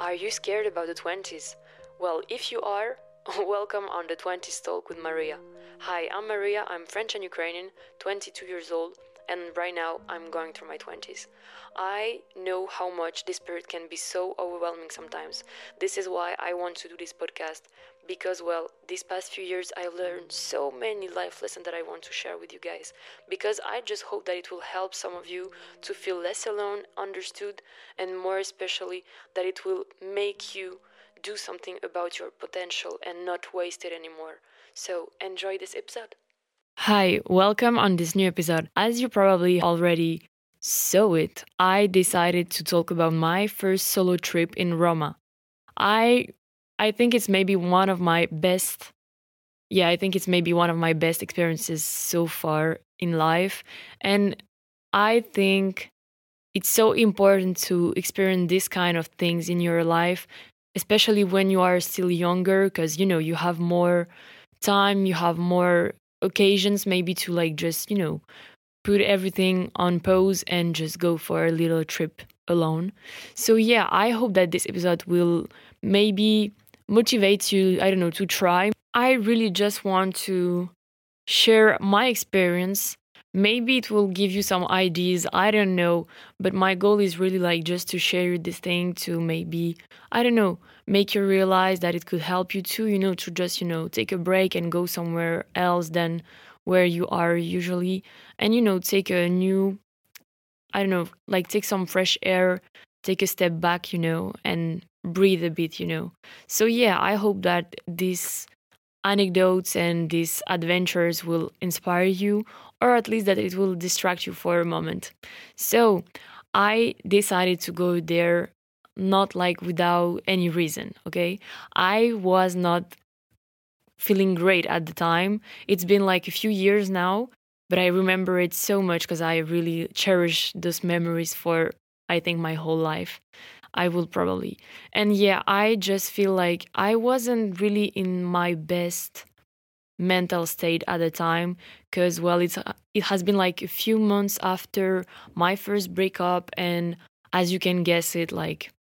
Are you scared about the 20s? Well, if you are, welcome on the 20s Talk with Maria. Hi, I'm Maria, I'm French and Ukrainian, 22 years old, and right now I'm going through my 20s. I know how much this period can be so overwhelming sometimes. This is why I want to do this podcast because, well, these past few years I learned so many life lessons that I want to share with you guys. Because I just hope that it will help some of you to feel less alone, understood, and more especially that it will make you do something about your potential and not waste it anymore. So, enjoy this episode. Hi, welcome on this new episode. As you probably already saw it, I decided to talk about my first solo trip in Roma. I I think it's maybe one of my best yeah, I think it's maybe one of my best experiences so far in life and I think it's so important to experience this kind of things in your life especially when you are still younger because you know you have more time you have more occasions maybe to like just you know put everything on pause and just go for a little trip alone. So yeah i hope that this episode will maybe motivate you i don't know to try. I really just want to share my experience. Maybe it will give you some ideas i don't know. But my goal is really like just to share this thing to maybe i don't know make you realize that it could help you too you know to just you know take a break and go somewhere else than where you are usually and you know take a new i don't know like take some fresh air take a step back you know and breathe a bit you know so yeah i hope that these anecdotes and these adventures will inspire you or at least that it will distract you for a moment. So I decided to go there not like without any reason, okay? I was not feeling great at the time. It's been like a few years now, but I remember it so much because I really cherish those memories for I think my whole life. I will probably. And yeah, I just feel like I wasn't really in my best mental state at the time because well it's it has been like a few months after my first breakup and as you can guess it like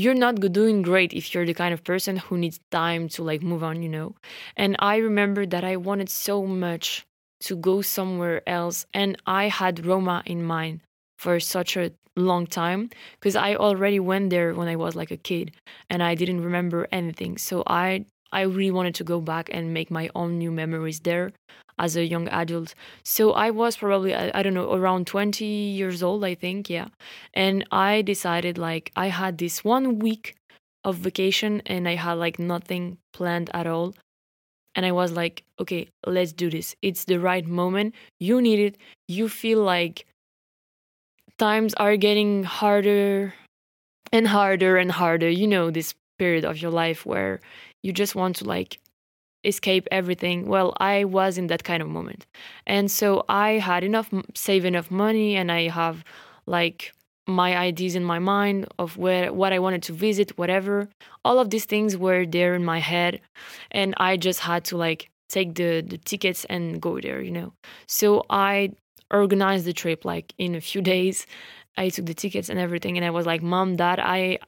you're not doing great if you're the kind of person who needs time to like move on you know? And i remember that i wanted so much to go somewhere else and i had roma in mind for such a long time because i already went there when i was like a kid and i didn't remember anything. So i I really wanted to go back and make my own new memories there as a young adult. So I was probably, I, I, don't know, around 20 years old, I think, yeah. And I decided, like, I had this one week of vacation and I had like nothing planned at all. And I was like, okay, let's do this. It's the right moment. You need it. You feel like times are getting harder and harder and harder. You know, this period of your life where you just want to like escape everything well i was in that kind of moment. And so i had enough save enough money and i have like my ideas in my mind of where what i wanted to visit whatever. All of these things were there in my head and i just had to like take the the tickets and go there you know. So i organized the trip like in a few days. I took the tickets and everything and i was like mom dad i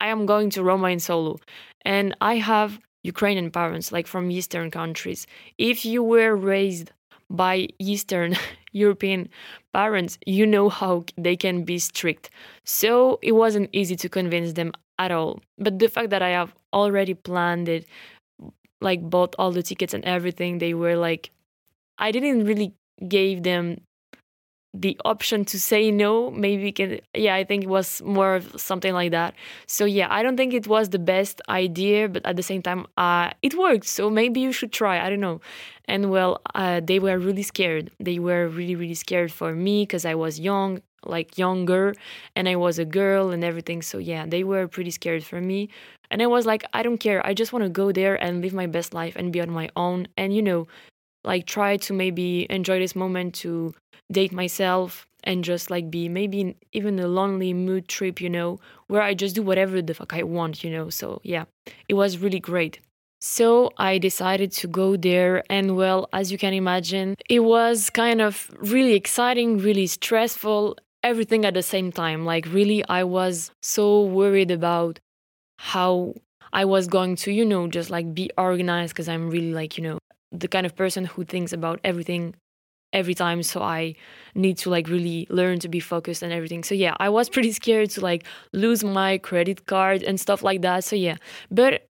I am going to Roma in solo. And I have Ukrainian parents, like from Eastern countries. If you were raised by Eastern European parents, you know how they can be strict. So it wasn't easy to convince them at all. But the fact that I have already planned it, like bought all the tickets and everything, they were like, I didn't really gave them the option to say no maybe can yeah i think it was more of something like that. So yeah i don't think it was the best idea but at the same time uh it worked. So maybe you should try. I don't know. And well uh, they were really scared. They were really really scared for me because i was young like younger and i was a girl and everything. So yeah they were pretty scared for me. And i was like i don't care. I just want to go there and live my best life and be on my own and you know like try to maybe enjoy this moment to date myself and just like be maybe even a lonely mood trip, you know, where I just do whatever the fuck I want, you know. So yeah, it was really great. So I decided to go there, and well, as you can imagine, it was kind of really exciting, really stressful, everything at the same time. Like, really, I was so worried about how I was going to, you know, just like be organized because I'm really like, you know, the kind of person who thinks about everything every time so i need to like really learn to be focused and everything so yeah i was pretty scared to like lose my credit card and stuff like that so yeah but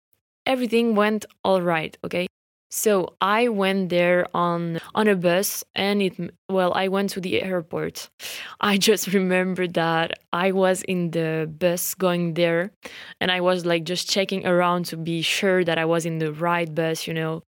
everything went all right okay so I went there on on a bus and it well I went to the airport. I just remember that I was in the bus going there and I was like just checking around to be sure that I was in the right bus, you know.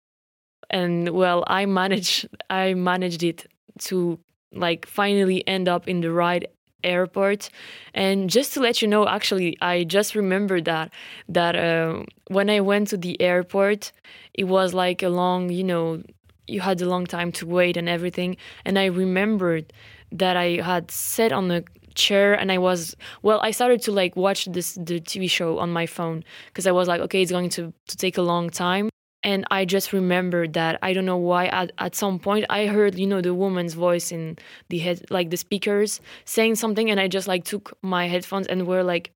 And well, I managed I managed it to like finally end up in the right airport. And just to let you know actually i just remembered that that uh, when i went to the airport it was like a long you know you had a long time to wait and everything. And i remembered that i had sat on a chair and i was well i started to like watch this the tv show on my phone because i was like okay it's going to, to take a long time and i just remembered that. I don't know why. At, at some point i heard you know the woman's voice in the head like the speakers saying something and i just like took my headphones and were like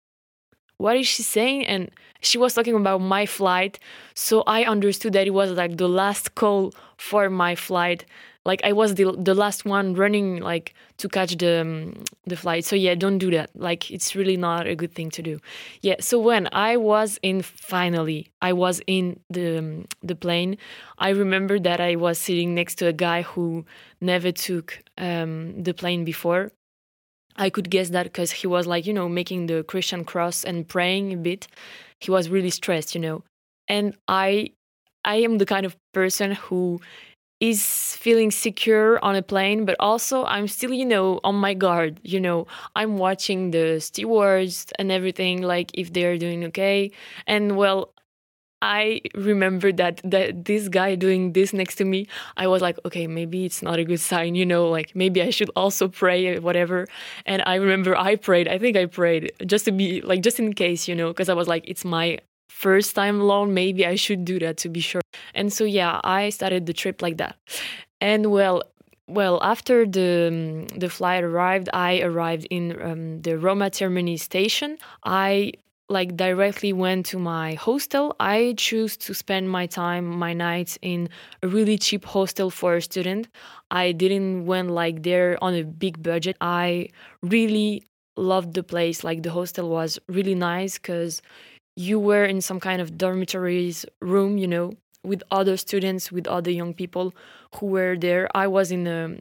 what is she saying? And she was talking about my flight. So i understood that it was like the last call for my flight like I was the the last one running like to catch the um, the flight. So yeah, don't do that. Like it's really not a good thing to do. Yeah. So when I was in finally, I was in the um, the plane. I remember that I was sitting next to a guy who never took um, the plane before. I could guess that because he was like you know making the Christian cross and praying a bit. He was really stressed, you know. And I I am the kind of person who is feeling secure on a plane, but also I'm still, you know, on my guard. You know, I'm watching the stewards and everything, like if they're doing okay. And well, I remember that that this guy doing this next to me, I was like, okay, maybe it's not a good sign, you know, like maybe I should also pray, whatever. And I remember I prayed. I think I prayed just to be like, just in case, you know, because I was like, it's my first time alone, maybe I should do that to be sure. And so yeah, I started the trip like that. And well, well, after the um, the flight arrived, I arrived in um, the Roma Termini station. I like directly went to my hostel. I choose to spend my time, my nights in a really cheap hostel for a student. I didn't went like there on a big budget. I really loved the place. Like the hostel was really nice because you were in some kind of dormitories room, you know, with other students, with other young people who were there. I was in a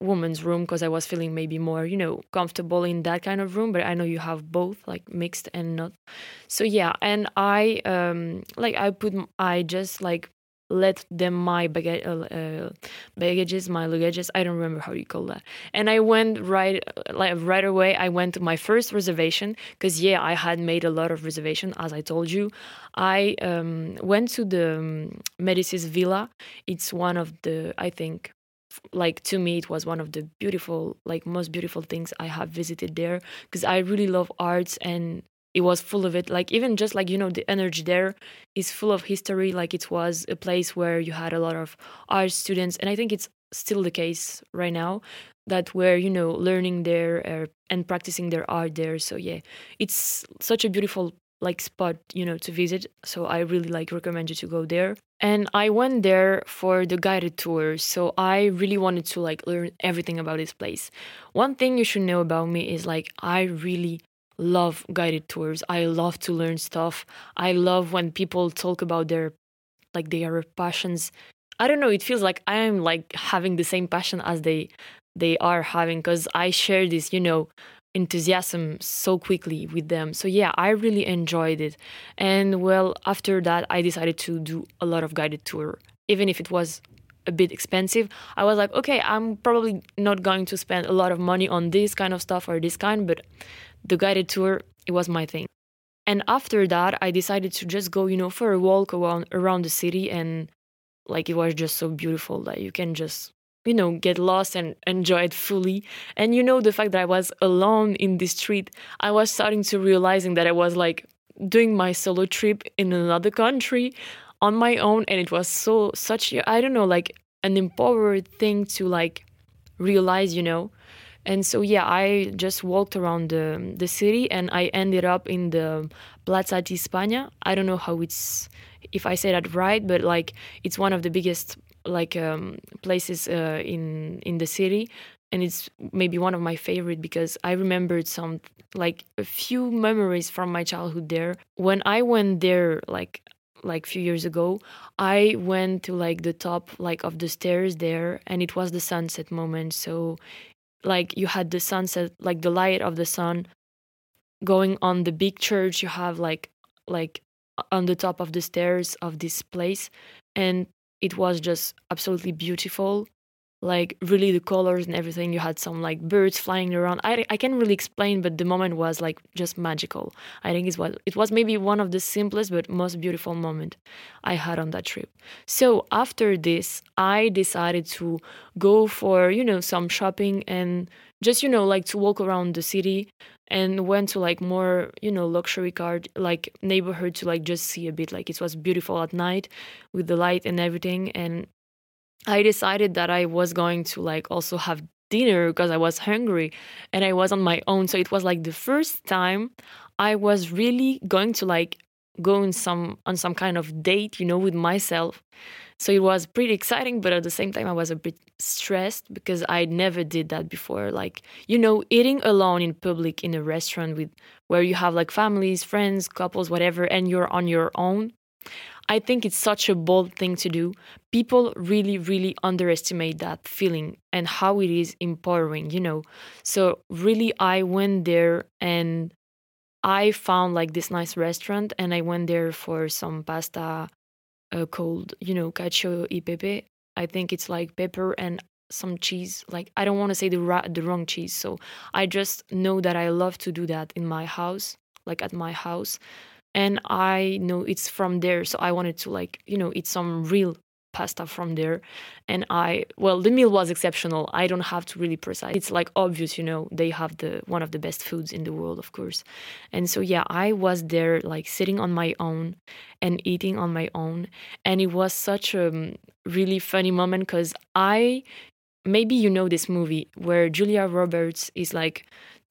woman's room because I was feeling maybe more, you know, comfortable in that kind of room. But I know you have both, like mixed and not. So yeah, and I um like I put I just like let them my baggage, uh, baggages, my luggages. I don't remember how you call that. And I went right, like right away. I went to my first reservation because yeah, I had made a lot of reservation as I told you. I um, went to the um, Medicis Villa. It's one of the I think like to me it was one of the beautiful like most beautiful things i have visited there because i really love arts and it was full of it. Like even just like you know the energy there is full of history. Like it was a place where you had a lot of art students. And i think it's still the case right now that were you know learning there uh, and practicing their art there. So yeah it's such a beautiful like spot you know to visit. So i really like recommend you to go there. And i went there for the guided tour. So i really wanted to like learn everything about this place. One thing you should know about me is like i really love guided tours. I love to learn stuff. I love when people talk about their like their passions. I don't know, it feels like I am like having the same passion as they they are having cuz I share this, you know, enthusiasm so quickly with them. So yeah, I really enjoyed it. And well, after that I decided to do a lot of guided tour even if it was a bit expensive. I was like, okay, I'm probably not going to spend a lot of money on this kind of stuff or this kind, but the guided tour, it was my thing. And after that, I decided to just go, you know, for a walk around around the city and like it was just so beautiful that you can just you know get lost and enjoy it fully and you know the fact that i was alone in the street i was starting to realizing that i was like doing my solo trip in another country on my own and it was so such i don't know like an empowered thing to like realize you know and so yeah i just walked around the the city and i ended up in the Plaza de España. I don't know how it's if I say that right, but like it's one of the biggest like um, places uh, in in the city, and it's maybe one of my favorite because I remembered some like a few memories from my childhood there. When I went there, like like few years ago i went to like the top like of the stairs there and it was the sunset moment so like you had the sunset like the light of the sun going on the big church you have like like on the top of the stairs of this place. And it was just absolutely beautiful like really the colors and everything. You had some like birds flying around. I, I can't really explain but the moment was like just magical. I think it was it was maybe one of the simplest but most beautiful moment i had on that trip. So after this i decided to go for you know some shopping and just you know like to walk around the city and went to like more you know luxury car like neighborhood to like just see a bit. Like it was beautiful at night with the light and everything and I decided that I was going to like also have dinner because I was hungry and I was on my own. So it was like the first time I was really going to like go in some on some kind of date, you know, with myself. So it was pretty exciting, but at the same time I was a bit stressed because I never did that before. Like, you know, eating alone in public in a restaurant with where you have like families, friends, couples, whatever, and you're on your own. I think it's such a bold thing to do. People really, really underestimate that feeling and how it is empowering, you know. So, really, I went there and I found like this nice restaurant and I went there for some pasta uh, called, you know, cacio e pepe. I think it's like pepper and some cheese. Like, I don't want to say the, ra- the wrong cheese. So, I just know that I love to do that in my house, like at my house and I know it's from there. So I wanted to like you know eat some real pasta from there. And i well the meal was exceptional. I don't have to really precise. It's like obvious you know they have the one of the best foods in the world of course. And so yeah i was there like sitting on my own and eating on my own. And it was such a um, really funny moment because i maybe you know this movie where julia roberts is like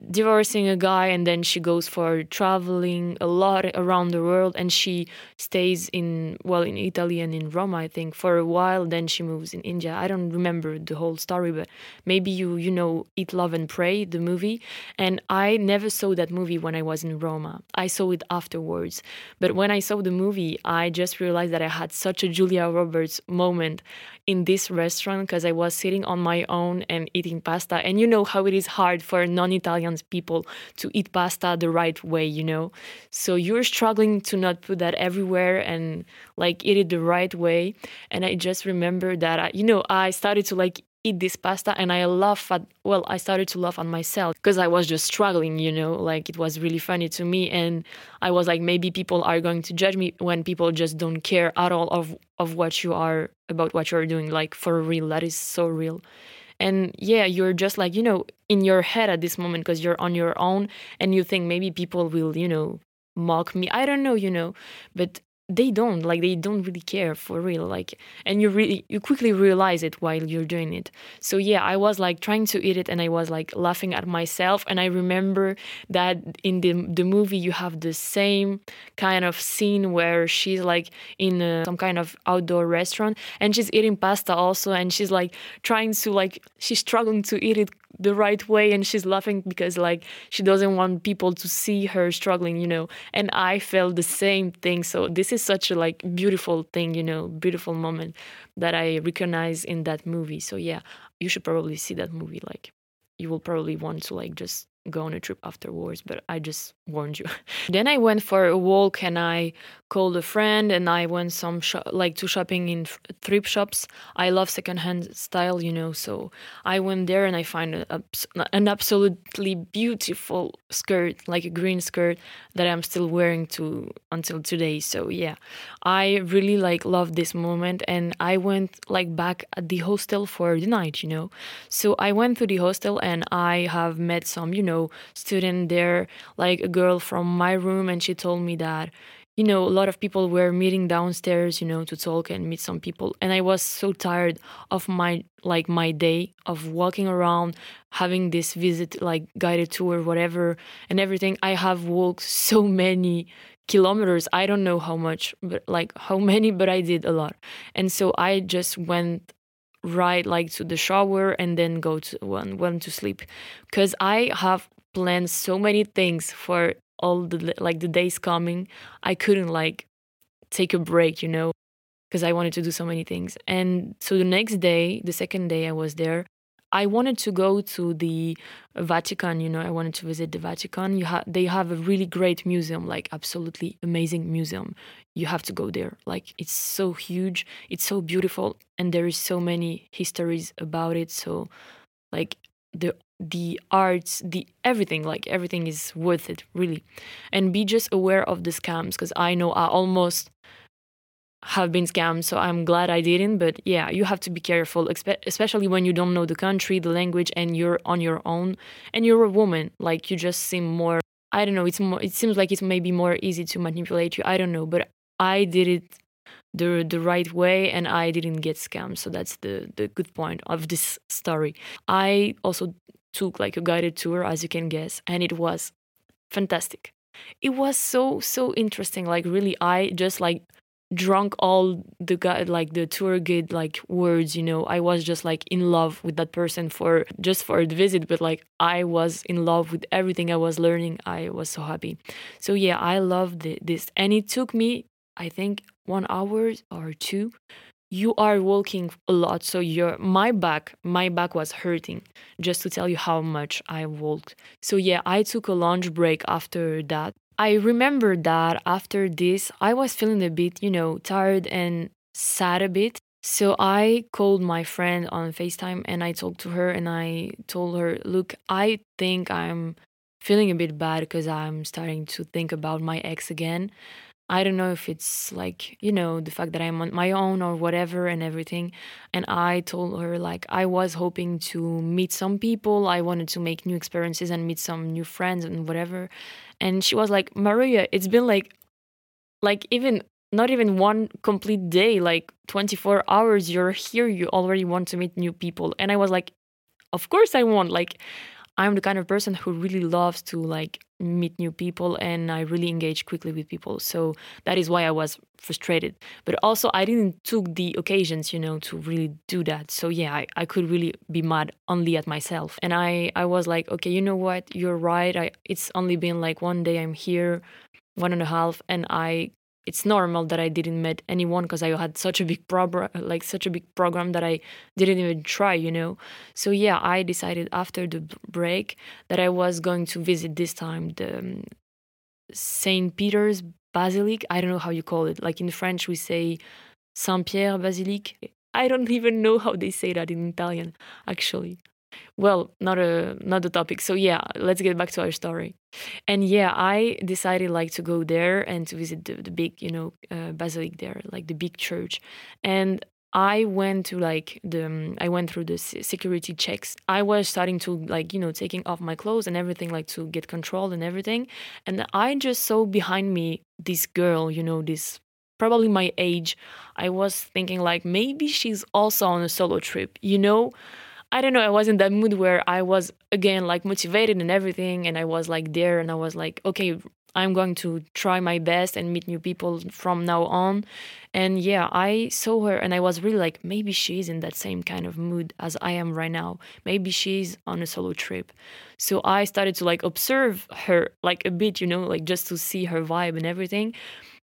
divorcing a guy and then she goes for traveling a lot around the world and she stays in well in Italy and in Rome I think for a while then she moves in India. I don't remember the whole story but maybe you you know Eat Love and Pray the movie. And I never saw that movie when I was in Roma. I saw it afterwards. But when I saw the movie I just realized that I had such a Julia Roberts moment in this restaurant because I was sitting on my own and eating pasta. And you know how it is hard for non-Italian people to eat pasta the right way, you know? So you're struggling to not put that everywhere and like eat it the right way. And I just remember that, I, you know, I started to like eat this pasta and I laugh at well I started to laugh at myself because I was just struggling you know like it was really funny to me and I was like maybe people are going to judge me when people just don't care at all of of what you are about what you're doing like for real that is so real and yeah you're just like you know in your head at this moment because you're on your own and you think maybe people will you know mock me. I don't know you know but they don't like they don't really care for real like and you really you quickly realize it while you're doing it. So yeah i was like trying to eat it and i was like laughing at myself and i remember that in the the movie you have the same kind of scene where she's like in a, some kind of outdoor restaurant and she's eating pasta also and she's like trying to like she's struggling to eat it the right way and she's laughing because like she doesn't want people to see her struggling you know. And i felt the same thing. So this is such a like beautiful thing you know beautiful moment that i recognize in that movie. So yeah you should probably see that movie. Like you will probably want to like just go on a trip afterwards, but I just warned you. then I went for a walk and I called a friend and I went some like to shopping in thrift shops. I love secondhand style, you know, so I went there and I find a, an absolutely beautiful skirt, like a green skirt that I'm still wearing to until today. So yeah, I really like love this moment and I went like back at the hostel for the night, you know. So I went to the hostel and I have met some, you know know student there like a girl from my room and she told me that you know a lot of people were meeting downstairs you know to talk and meet some people and i was so tired of my like my day of walking around having this visit like guided tour whatever and everything i have walked so many kilometers. I don't know how much, but like how many, but I did a lot. And so I just went right like to the shower and then go to one went to sleep because I have planned so many things for all the like the days coming. I couldn't like take a break, you know, because I wanted to do so many things. And so the next day, the second day I was there, I wanted to go to the Vatican. You know, I wanted to visit the Vatican. You ha- they have a really great museum, like absolutely amazing museum. You have to go there. Like it's so huge, it's so beautiful, and there is so many histories about it. So, like the the arts, the everything, like everything is worth it, really. And be just aware of the scams, because I know I almost have been scammed so i'm glad i didn't but yeah you have to be careful especially when you don't know the country the language and you're on your own and you're a woman like you just seem more i don't know it's more it seems like it's maybe more easy to manipulate you i don't know but i did it the the right way and i didn't get scammed. So that's the the good point of this story. I also took like a guided tour as you can guess and it was fantastic. It was so so interesting. Like really i just like drunk all the guy like the tour guide like words you know? I was just like in love with that person for just for the visit but like i was in love with everything i was learning. I was so happy. So yeah i loved this. And it took me i think one hour or two you are walking a lot so your my back my back was hurting just to tell you how much i walked so yeah i took a lunch break after that I remember that after this, I was feeling a bit, you know, tired and sad a bit. So I called my friend on FaceTime and I talked to her and I told her, look, I think I'm feeling a bit bad because I'm starting to think about my ex again. I don't know if it's like, you know, the fact that I'm on my own or whatever and everything. And I told her, like, I was hoping to meet some people. I wanted to make new experiences and meet some new friends and whatever. And she was like, Maria, it's been like, like, even not even one complete day, like 24 hours, you're here, you already want to meet new people. And I was like, of course I want. Like, I'm the kind of person who really loves to like meet new people and I really engage quickly with people. So that is why I was frustrated. But also I didn't took the occasions, you know, to really do that. So yeah, I, I could really be mad only at myself. And I, I was like, okay, you know what? You're right. I it's only been like one day I'm here, one and a half, and I it's normal that I didn't meet anyone because I had such a big program, like such a big program that I didn't even try, you know. So yeah, I decided after the break that I was going to visit this time the um, Saint Peter's Basilic. I don't know how you call it. Like in French, we say Saint Pierre Basilique. I don't even know how they say that in Italian, actually well not a not the topic. So yeah let's get back to our story. And yeah i decided like to go there and to visit the, the big you know uh, basilic there like the big church. And i went to like the um, i went through the security checks. I was starting to like you know taking off my clothes and everything like to get control and everything. And i just saw behind me this girl you know this probably my age. I was thinking like maybe she's also on a solo trip you know I don't know, I was in that mood where I was again like motivated and everything and I was like there and I was like, okay, I'm going to try my best and meet new people from now on. And yeah, I saw her and I was really like, maybe she's in that same kind of mood as I am right now. Maybe she's on a solo trip. So I started to like observe her like a bit, you know, like just to see her vibe and everything.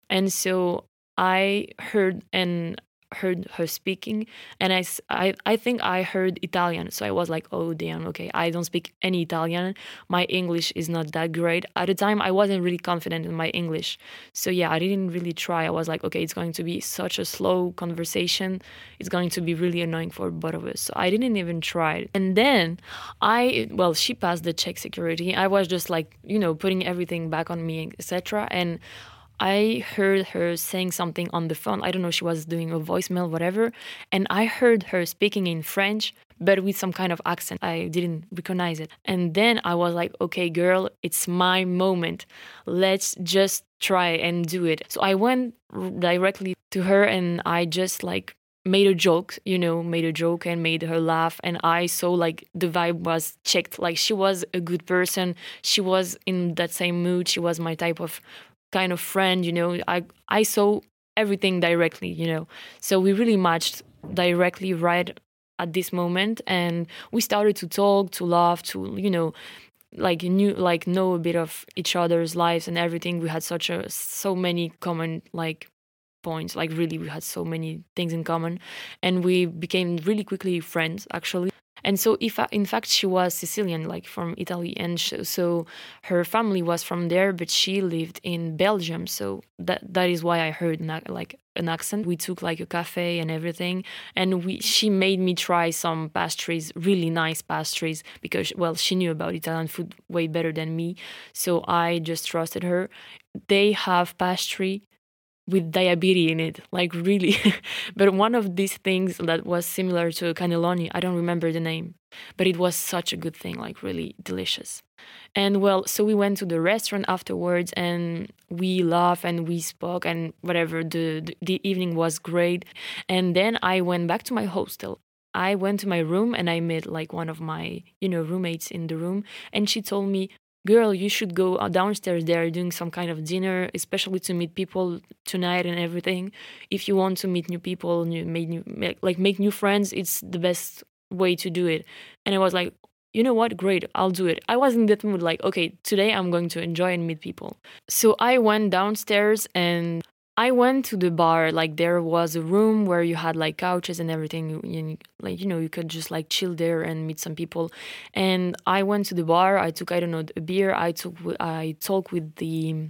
And so I heard and heard her speaking and I, I i think i heard italian so i was like oh damn okay i don't speak any italian. My english is not that great. At the time i wasn't really confident in my english so yeah i didn't really try. I was like okay it's going to be such a slow conversation. It's going to be really annoying for both of us. So i didn't even try. And then i well she passed the check security. I was just like you know putting everything back on me etc and I heard her saying something on the phone. I don't know, she was doing a voicemail, whatever. And I heard her speaking in French, but with some kind of accent. I didn't recognize it. And then I was like, okay, girl, it's my moment. Let's just try and do it. So I went directly to her and I just like made a joke, you know, made a joke and made her laugh. And I saw like the vibe was checked. Like she was a good person. She was in that same mood. She was my type of kind of friend, you know. I I saw everything directly, you know. So we really matched directly right at this moment and we started to talk, to laugh, to you know, like knew like know a bit of each other's lives and everything. We had such a so many common like points. Like really we had so many things in common and we became really quickly friends actually. And so, if in fact she was Sicilian, like from Italy, and so her family was from there, but she lived in Belgium. So that that is why I heard like an accent. We took like a cafe and everything, and we she made me try some pastries, really nice pastries, because well she knew about Italian food way better than me. So I just trusted her. They have pastry with diabetes in it, like really. but one of these things that was similar to cannelloni, I don't remember the name, but it was such a good thing, like really delicious. And well, so we went to the restaurant afterwards and we laughed and we spoke and whatever. The, the, the evening was great. And then I went back to my hostel. I went to my room and I met like one of my, you know, roommates in the room and she told me, girl, you should go uh, downstairs. They're doing some kind of dinner, especially to meet people tonight and everything. If you want to meet new people, new, make new, like make new friends, it's the best way to do it. And I was like, you know what? Great, I'll do it. I was in that mood, like, okay, today I'm going to enjoy and meet people. So I went downstairs and I went to the bar. Like there was a room where you had like couches and everything. You, like you know, you could just like chill there and meet some people. And I went to the bar. I took I don't know a beer. I took I talked with the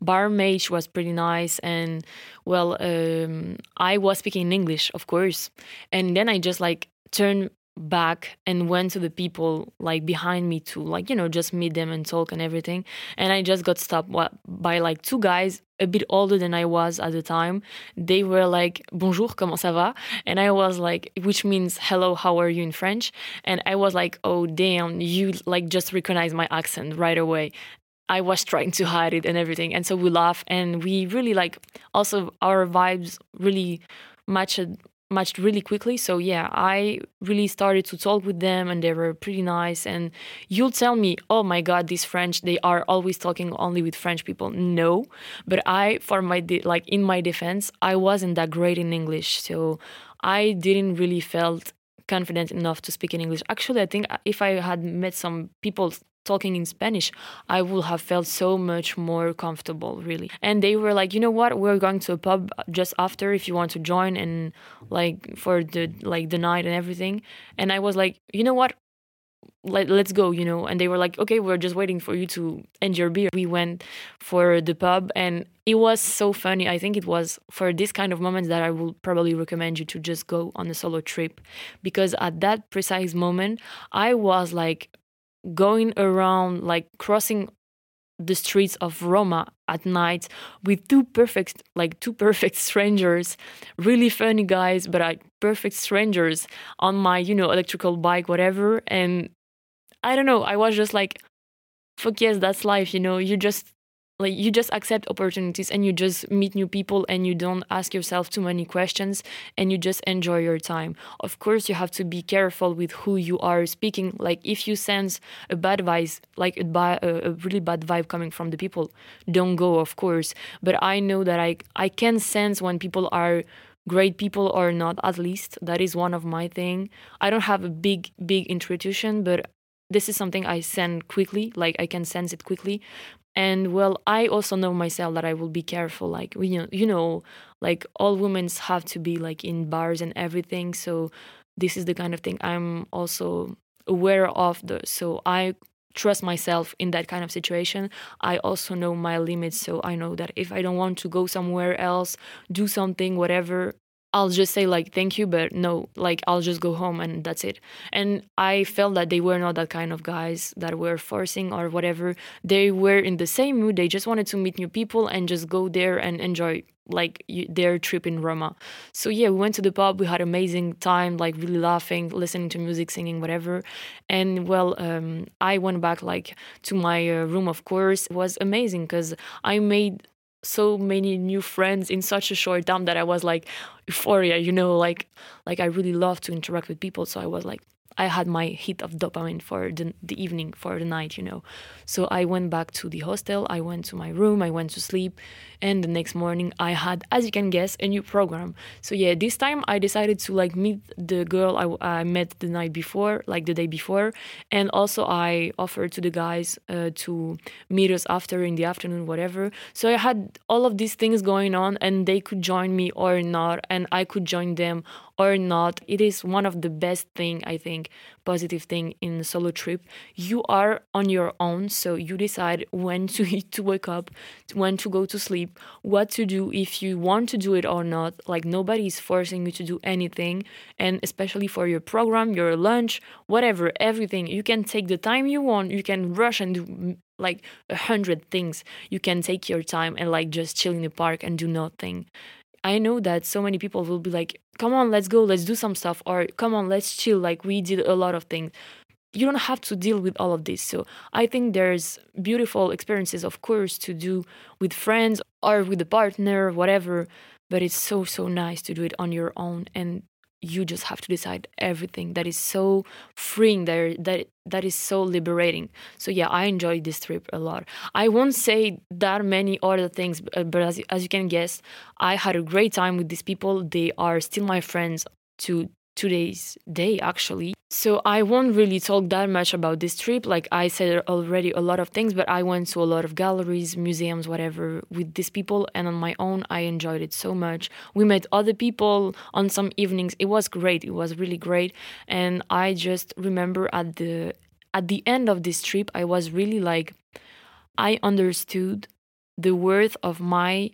barmaid. She was pretty nice. And well, um, I was speaking English, of course. And then I just like turned back and went to the people like behind me to like you know just meet them and talk and everything. And i just got stopped by like two guys a bit older than i was at the time. They were like bonjour comment ça va? And i was like which means hello how are you in french? And i was like oh damn you like just recognize my accent right away. I was trying to hide it and everything. And so we laugh and we really like also our vibes really matched matched really quickly. So yeah, I really started to talk with them and they were pretty nice. And you'll tell me, oh my God, these French, they are always talking only with French people. No, but I, for my, de- like in my defense, I wasn't that great in English. So I didn't really felt confident enough to speak in English. Actually, I think uh, if I had met some people talking in Spanish, I would have felt so much more comfortable, really. And they were like, you know what, we're going to a pub just after if you want to join and like for the like the night and everything. And I was like, you know what, let, let's go you know? And they were like okay we're just waiting for you to end your beer. We went for the pub and it was so funny. I think it was for this kind of moments that i will probably recommend you to just go on a solo trip because at that precise moment i was like going around like crossing the streets of Roma at night with two perfect like two perfect strangers really funny guys but like perfect strangers on my you know electrical bike whatever. And I don't know I was just like fuck yes that's life you know? You just like you just accept opportunities and you just meet new people and you don't ask yourself too many questions and you just enjoy your time. Of course you have to be careful with who you are speaking. Like if you sense a bad vibe like a, a really bad vibe coming from the people don't go of course. But i know that i i can sense when people are great people or not at least. That is one of my thing. I don't have a big big intuition but this is something I send quickly, like I can sense it quickly and well i also know myself that i will be careful like you know you know like all women have to be like in bars and everything so this is the kind of thing i'm also aware of the so i trust myself in that kind of situation. I also know my limits so i know that if i don't want to go somewhere else do something whatever I'll just say like thank you, but no, like I'll just go home and that's it. And I felt that they were not that kind of guys that were forcing or whatever. They were in the same mood. They just wanted to meet new people and just go there and enjoy like their trip in Roma. So yeah, we went to the pub. We had amazing time, like really laughing, listening to music, singing, whatever. And well, um, I went back like to my uh, room. Of course, it was amazing because I made so many new friends in such a short time that I was like euphoria, you know, like like I really love to interact with people. So I was like, I had my hit of dopamine for the, the evening, for the night, you know. So I went back to the hostel, I went to my room, I went to sleep, and the next morning I had, as you can guess, a new program. So yeah, this time I decided to like meet the girl I, I met the night before, like the day before, and also I offered to the guys uh, to meet us after in the afternoon, whatever. So I had all of these things going on, and they could join me or not, and I could join them or not. It is one of the best thing i think positive thing in solo trip. You are on your own so you decide when to eat to wake up when to go to sleep what to do if you want to do it or not. Like nobody is forcing you to do anything and especially for your program your lunch whatever everything. You can take the time you want you can rush and do like a hundred things you can take your time and like just chill in the park and do nothing I know that so many people will be like, come on, let's go, let's do some stuff, or come on, let's chill. Like we did a lot of things. You don't have to deal with all of this. So I think there's beautiful experiences, of course, to do with friends or with a partner, whatever. But it's so, so nice to do it on your own and you just have to decide everything that is so freeing there that that is so liberating. So yeah i enjoyed this trip a lot. I won't say that many other things but, as, as you can guess i had a great time with these people. They are still my friends to today's day actually. So i won't really talk that much about this trip. Like i said already a lot of things but i went to a lot of galleries museums whatever with these people and on my own i enjoyed it so much. We met other people on some evenings. It was great. It was really great. And i just remember at the at the end of this trip i was really like i understood the worth of my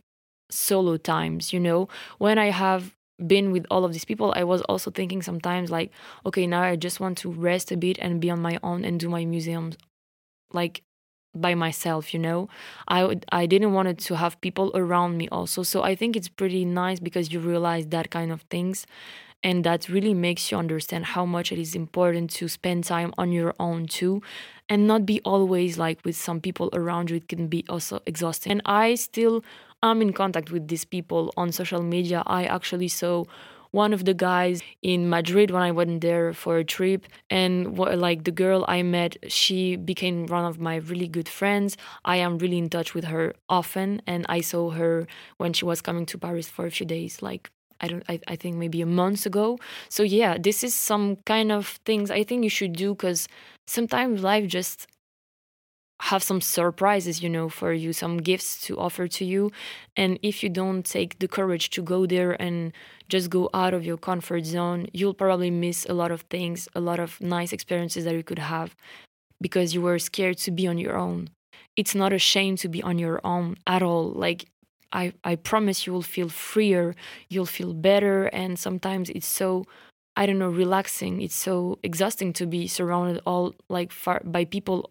solo times you know? When i have been with all of these people i was also thinking sometimes like okay now i just want to rest a bit and be on my own and do my museums like by myself you know? I would, i didn't want it to have people around me also. So i think it's pretty nice because you realize that kind of things and that really makes you understand how much it is important to spend time on your own too and not be always like with some people around you. It can be also exhausting. And i still am in contact with these people on social media i actually saw one of the guys in Madrid when I went there for a trip. And like the girl I met, she became one of my really good friends. I am really in touch with her often. And I saw her when she was coming to Paris for a few days, like I don't I, I think maybe a month ago. So yeah, this is some kind of things I think you should do because sometimes life just have some surprises, you know, for you, some gifts to offer to you. And if you don't take the courage to go there and just go out of your comfort zone, you'll probably miss a lot of things, a lot of nice experiences that you could have because you were scared to be on your own. It's not a shame to be on your own at all. Like I, I promise you will feel freer, you'll feel better. And sometimes it's so, I don't know, relaxing. It's so exhausting to be surrounded all like far by people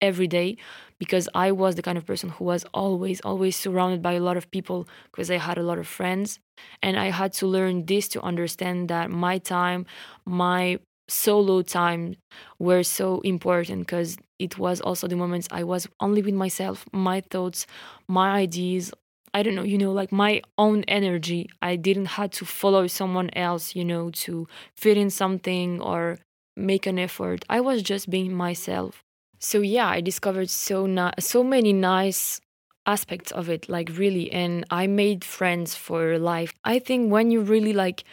every day because I was the kind of person who was always, always surrounded by a lot of people because I had a lot of friends. And I had to learn this to understand that my time, my solo time were so important because it was also the moments I was only with myself, my thoughts, my ideas, I don't know, you know, like my own energy. I didn't have to follow someone else, you know, to fit in something or make an effort. I was just being myself. So yeah, I discovered so na- so many nice aspects of it, like really, and I made friends for life. I think when you really like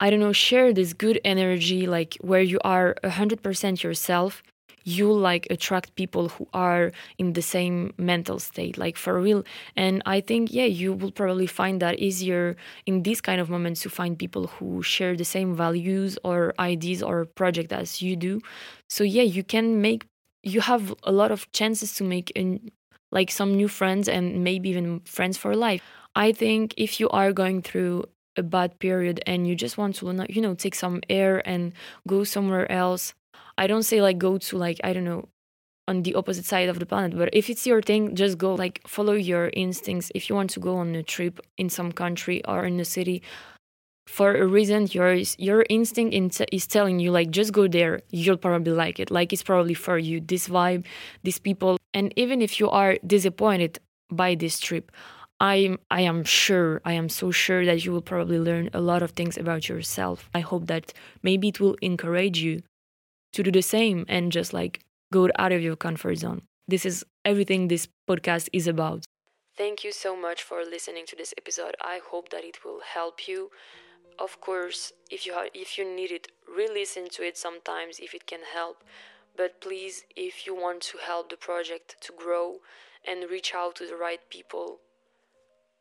I don't know, share this good energy, like where you are 100% yourself, you like attract people who are in the same mental state like for real and i think yeah you will probably find that easier in these kind of moments to find people who share the same values or ideas or project as you do so yeah you can make you have a lot of chances to make like some new friends and maybe even friends for life. I think if you are going through a bad period and you just want to you know take some air and go somewhere else I don't say like go to like I don't know on the opposite side of the planet but if it's your thing just go like follow your instincts. If you want to go on a trip in some country or in a city for a reason your your instinct is telling you like just go there you'll probably like it like it's probably for you this vibe these people and even if you are disappointed by this trip I I am sure I am so sure that you will probably learn a lot of things about yourself. I hope that maybe it will encourage you to do the same and just like go out of your comfort zone. This is everything this podcast is about. Thank you so much for listening to this episode. I hope that it will help you. Of course, if you ha- if you need it, re-listen to it sometimes if it can help. But please, if you want to help the project to grow and reach out to the right people,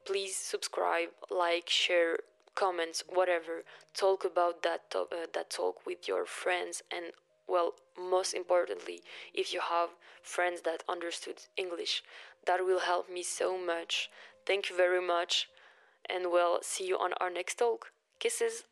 please subscribe, like, share, comments, whatever. Talk about that to- uh, that talk with your friends and well, most importantly, if you have friends that understood English, that will help me so much. Thank you very much and we'll see you on our next talk. Kisses.